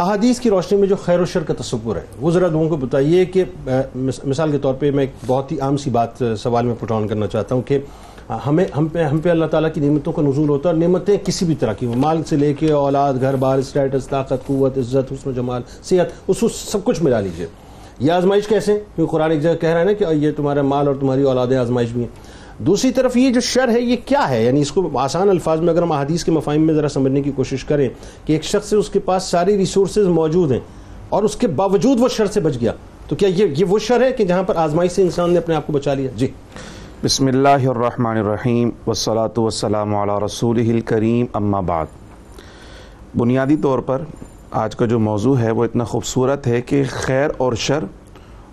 احادیث کی روشنی میں جو خیر و شر کا تصور ہے، وہ ذرا لوگوں کو بتائیے کہ مثال کے طور پہ میں ایک بہت ہی عام سی بات سوال میں پٹ آن کرنا چاہتا ہوں کہ ہمیں، ہم پہ ہم پہ اللہ تعالیٰ کی نعمتوں کا نزول ہوتا ہے اور نعمتیں کسی بھی طرح کی ہوں۔ مال سے لے کے اولاد، گھر، بار اسٹیٹس طاقت، قوت، عزت، حسن و جمال، صحت، اس کو سب کچھ ملا لیجیے۔ یہ آزمائش کیسے کیونکہ قرآن ایک جگہ کہہ رہا ہے نا کہ یہ تمہارا مال اور تمہاری اولادیں آزمائش بھی ہیں۔ دوسری طرف یہ جو شر ہے، یہ کیا ہے؟ یعنی اس کو آسان الفاظ میں اگر ہم احادیث کے مفاہیم میں ذرا سمجھنے کی کوشش کریں کہ ایک شخص سے اس کے پاس ساری ریسورسز موجود ہیں اور اس کے باوجود وہ شر سے بچ گیا، تو کیا یہ یہ وہ شر ہے کہ جہاں پر آزمائی سے انسان نے اپنے آپ کو بچا لیا؟ جی۔ بسم اللہ الرحمن الرحیم، والصلاة والسلام علی رسول الکریم، اما بعد۔ بنیادی طور پر آج کا جو موضوع ہے، وہ اتنا خوبصورت ہے کہ خیر اور شر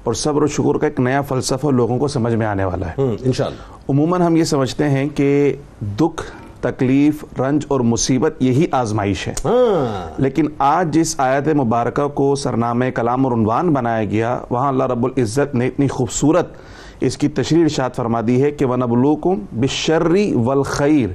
اور صبر و شکر کا ایک نیا فلسفہ لوگوں کو سمجھ میں آنے والا ہے۔ انشاءاللہ۔ عموماً ہم یہ سمجھتے ہیں کہ دکھ تکلیف رنج اور مصیبت یہی آزمائش ہے۔ ہاں۔ لیکن آج جس آیت مبارکہ کو سرنامہ کلام اور عنوان بنایا گیا وہاں اللہ رب العزت نے اتنی خوبصورت اس کی تشریح ارشاد فرما دی ہے کہ وَنَبْلُوكُمْ بِالشَّرِّ وَالْخَيْرِ۔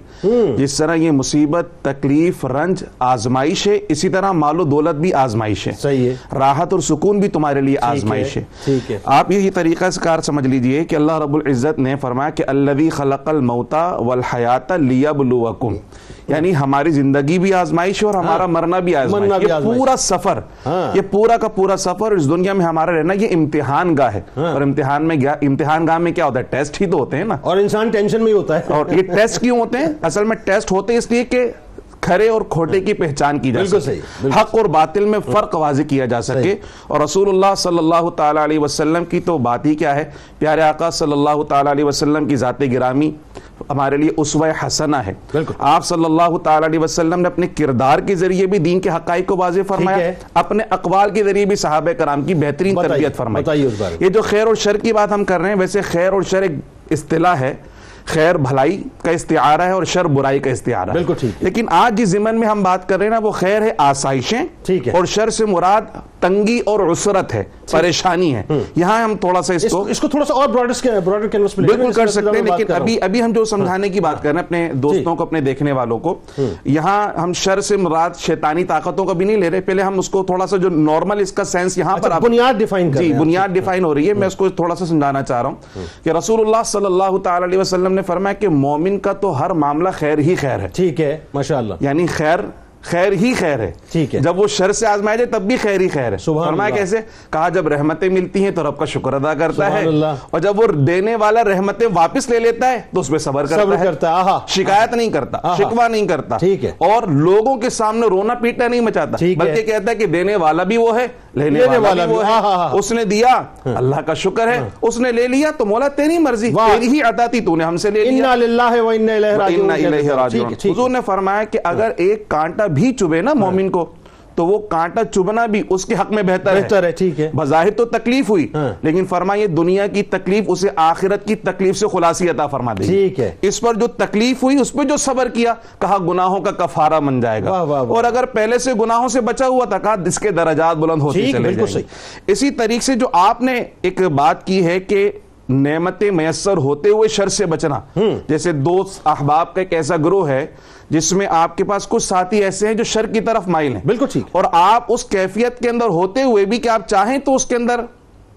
جس طرح یہ مصیبت تکلیف رنج آزمائش ہے اسی طرح مال و دولت بھی آزمائش ہے۔ صحیح ہے۔ راحت اور سکون بھی تمہارے لیے آزمائش ہے۔ ٹھیک ہے۔ آپ یہی طریقہ کار سمجھ لیجیے کہ اللہ رب العزت نے فرمایا کہ الذی خلق الموتا والحیات لیبلوکم یعنی ہماری زندگی بھی آزمائش ہے اور ہمارا مرنا بھی آزمائش ہے۔ یہ پورا سفر ہاں۔ یہ پورا کا پورا سفر اس دنیا میں ہمارا رہنا یہ امتحان گاہ ہے۔ ہاں۔ اور امتحان میں گیا امتحان گاہ میں کیا ہوتا ہے؟ ٹیسٹ ہی تو ہوتے ہیں نا۔ اور انسان ٹینشن میں ہی ہوتا ہے۔ اور یہ ٹیسٹ کیوں ہوتے ہیں؟ اصل میں ٹیسٹ ہوتے اس لیے کہ کھرے اور کھوٹے کی پہچان کی جا سکے۔ حق اور باطل میں فرق واضح کیا جا سکے۔ اور رسول اللہ صلی اللہ تعالیٰ علیہ وسلم کی تو بات ہی کیا ہے؟ پیارے آقا صلی اللہ تعالیٰ علیہ وسلم کی ذات گرامی ہمارے لیے اسوہ حسنہ ہے۔ آپ صلی اللہ تعالیٰ علیہ وسلم نے اپنے کردار کے ذریعے بھی دین کے حقائق کو واضح فرمایا۔ اپنے اقوال کے ذریعے بھی صحابہ کرام کی بہترین تربیت فرمائی۔ یہ جو خیر اور شر کی بات ہم کر رہے ہیں ویسے خیر اور شر ایک اصطلاح ہے خیر بھلائی کا استعارہ ہے اور شر برائی کا استعارہ ہے۔ بالکل ٹھیک۔ لیکن آج جس ضمن میں ہم بات کر رہے ہیں نا وہ خیر ہے آسائشیں ٹھیک ہے۔ اور شر سے مراد تنگی اور عسرت ہے پریشانی ہے۔ یہاں ہم تھوڑا سا اس کو اس کو تھوڑا سا اور براڈر کینوس پہ لے بالکل کر سکتے ہیں میں لیکن ابھی ابھی ہم جو سمجھانے کی بات کر رہے ہیں اپنے دوستوں کو اپنے دیکھنے والوں کو یہاں ہم شر سے مراد شیطانی طاقتوں کا بھی نہیں لے رہے۔ پہلے ہم اس کو تھوڑا سا جو نارمل اس کا سینس یہاں پر اچھا، آپ- بنیاد کر جی رہے ہیں۔ آپ۔ بنیاد ڈیفائن ہو رہی ہے۔ میں اس کو تھوڑا سا سمجھانا چاہ رہا ہوں کہ رسول اللہ صلی اللہ تعالی علیہ وسلم نے فرمایا کہ مومن کا تو ہر معاملہ خیر ہی خیر ہے ٹھیک ہے ماشاءاللہ یعنی خیر خیر ہی خیر ہے ٹھیک ہے۔ جب وہ شر سے آزمایا جائے تب بھی خیر ہی خیر ہے فرمایا۔ کیسے کہا جب رحمتیں ملتی ہیں تو رب کا شکر ادا کرتا ہے۔ اور جب وہ دینے والا رحمتیں واپس لے لیتا ہے تو اس پہ صبر کرتا ہے کرتا ہے آہا شکایت نہیں کرتا۔ شکوہ نہیں کرتا ٹھیک ہے۔ اور لوگوں کے سامنے رونا پیٹنا نہیں مچاتا۔ بلکہ کہتا ہے کہ دینے والا بھی وہ ہے لینے والا وہ بھی، آہا، آہا۔ ہے اس نے دیا اللہ کا شکر ہے۔ اس نے لے لیا تو مولا تیری مرضی۔ تیری ہی عطا تھی تو نے ہم سے لے لیا۔ ہے، حضور نے فرمایا کہ اگر ایک کانٹا بھی چبے نا مومن کو تو وہ کانٹا چبنا بھی اس کے حق میں بہتر ہے۔ بہتر ہے ٹھیک ہے۔ بظاہر تو تکلیف ہوئی ہاں۔ لیکن فرمایا دنیا کی تکلیف اسے آخرت کی تکلیف سے خلاصی عطا فرما دے ٹھیک ہے۔ اس پر جو تکلیف ہوئی اس پہ جو صبر کیا کہا گناہوں کا کفارہ بن جائے گا۔ اور اگر پہلے سے گناہوں سے بچا ہوا تھا کہا اس کے درجات بلند ہوتے چلے جائیں گے۔ اسی طریقے سے جو آپ نے ایک بات کی ہے کہ نعمتیں میسر ہوتے ہوئے شر سے بچنا۔ جیسے دوست احباب کا ایک ایسا گروہ ہے جس میں آپ کے پاس کچھ ساتھی ایسے ہیں جو شر کی طرف مائل ہیں۔ بالکل ٹھیک۔ اور آپ اس کیفیت کے اندر ہوتے ہوئے بھی کہ آپ چاہیں تو اس کے اندر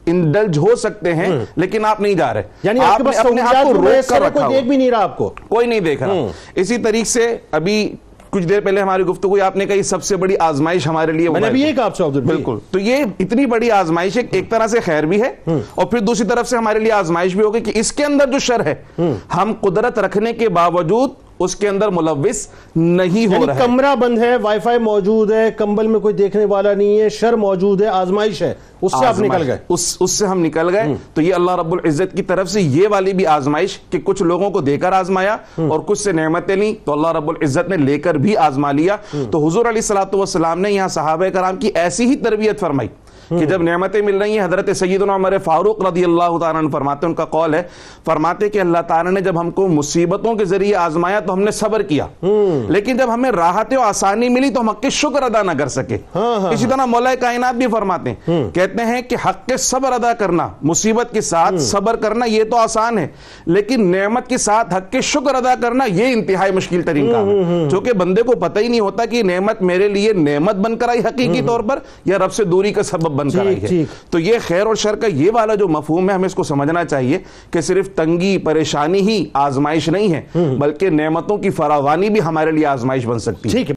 انڈلج ہو سکتے ہیں لیکن آپ نہیں جا رہے۔ یعنی آپ کے پاس اپنے آپ کو روک کر رکھا کوئی دیکھ بھی نہیں رہا آپ کو۔ کوئی نہیں دیکھ رہا۔ اسی طریقے سے ابھی کچھ دیر پہلے ہماری گفتگو آپ نے کہی سب سے بڑی آزمائش ہمارے لیے بالکل۔ تو یہ اتنی بڑی آزمائش ہے ایک طرح سے خیر بھی ہے اور پھر دوسری طرف سے ہمارے لیے آزمائش بھی ہوگی کہ اس کے اندر جو شر ہے ہم قدرت رکھنے کے باوجود اس کے اندر ملوث نہیں ہو یعنی رہا ہے کمرہ بند ہے وائی فائی موجود ہے کمبل میں کوئی دیکھنے والا نہیں ہے شر موجود ہے آزمائش ہے اس سے آپ نکل۔ گئے۔ اس اس سے ہم نکل گئے۔ تو یہ اللہ رب العزت کی طرف سے یہ والی بھی آزمائش کہ کچھ لوگوں کو دے کر آزمایا اور کچھ سے نعمتیں لیں تو اللہ رب العزت نے لے کر بھی آزما لیا۔ تو حضور علیہ والسلام نے یہاں صحابہ کرام کی ایسی ہی تربیت فرمائی۔ کہ جب نعمتیں مل رہی ہیں حضرت سیدنا عمر فاروق رضی اللہ تعالیٰ عنہ فرماتے ہیں ان کا قول ہے فرماتے کہ اللہ تعالیٰ نے جب ہم کو مصیبتوں کے ذریعے آزمایا تو ہم نے صبر کیا۔ لیکن جب ہمیں راحت و آسانی ملی تو ہم حق کے شکر ادا نہ کر سکے۔ اسی طرح مولا کائنات بھی فرماتے ہیں۔ کہتے ہیں کہ حق کے صبر ادا کرنا مصیبت کے ساتھ صبر کرنا یہ تو آسان ہے۔ لیکن نعمت کے ساتھ حق کے شکر ادا کرنا یہ انتہائی مشکل ترین کام ہے۔ جو کہ بندے کو پتہ ہی نہیں ہوتا کہ نعمت میرے لیے نعمت بن کر آئی حقیقی طور پر یا رب سے دوری کا سبب بن کر آئی ہے۔ ٹھیک۔ تو یہ خیر اور شر کا یہ والا جو مفہوم ہے ہمیں اس کو سمجھنا چاہیے کہ صرف تنگی پریشانی ہی آزمائش نہیں ہے بلکہ نعمتوں کی فراوانی بھی ہمارے لیے آزمائش بن سکتی ہے۔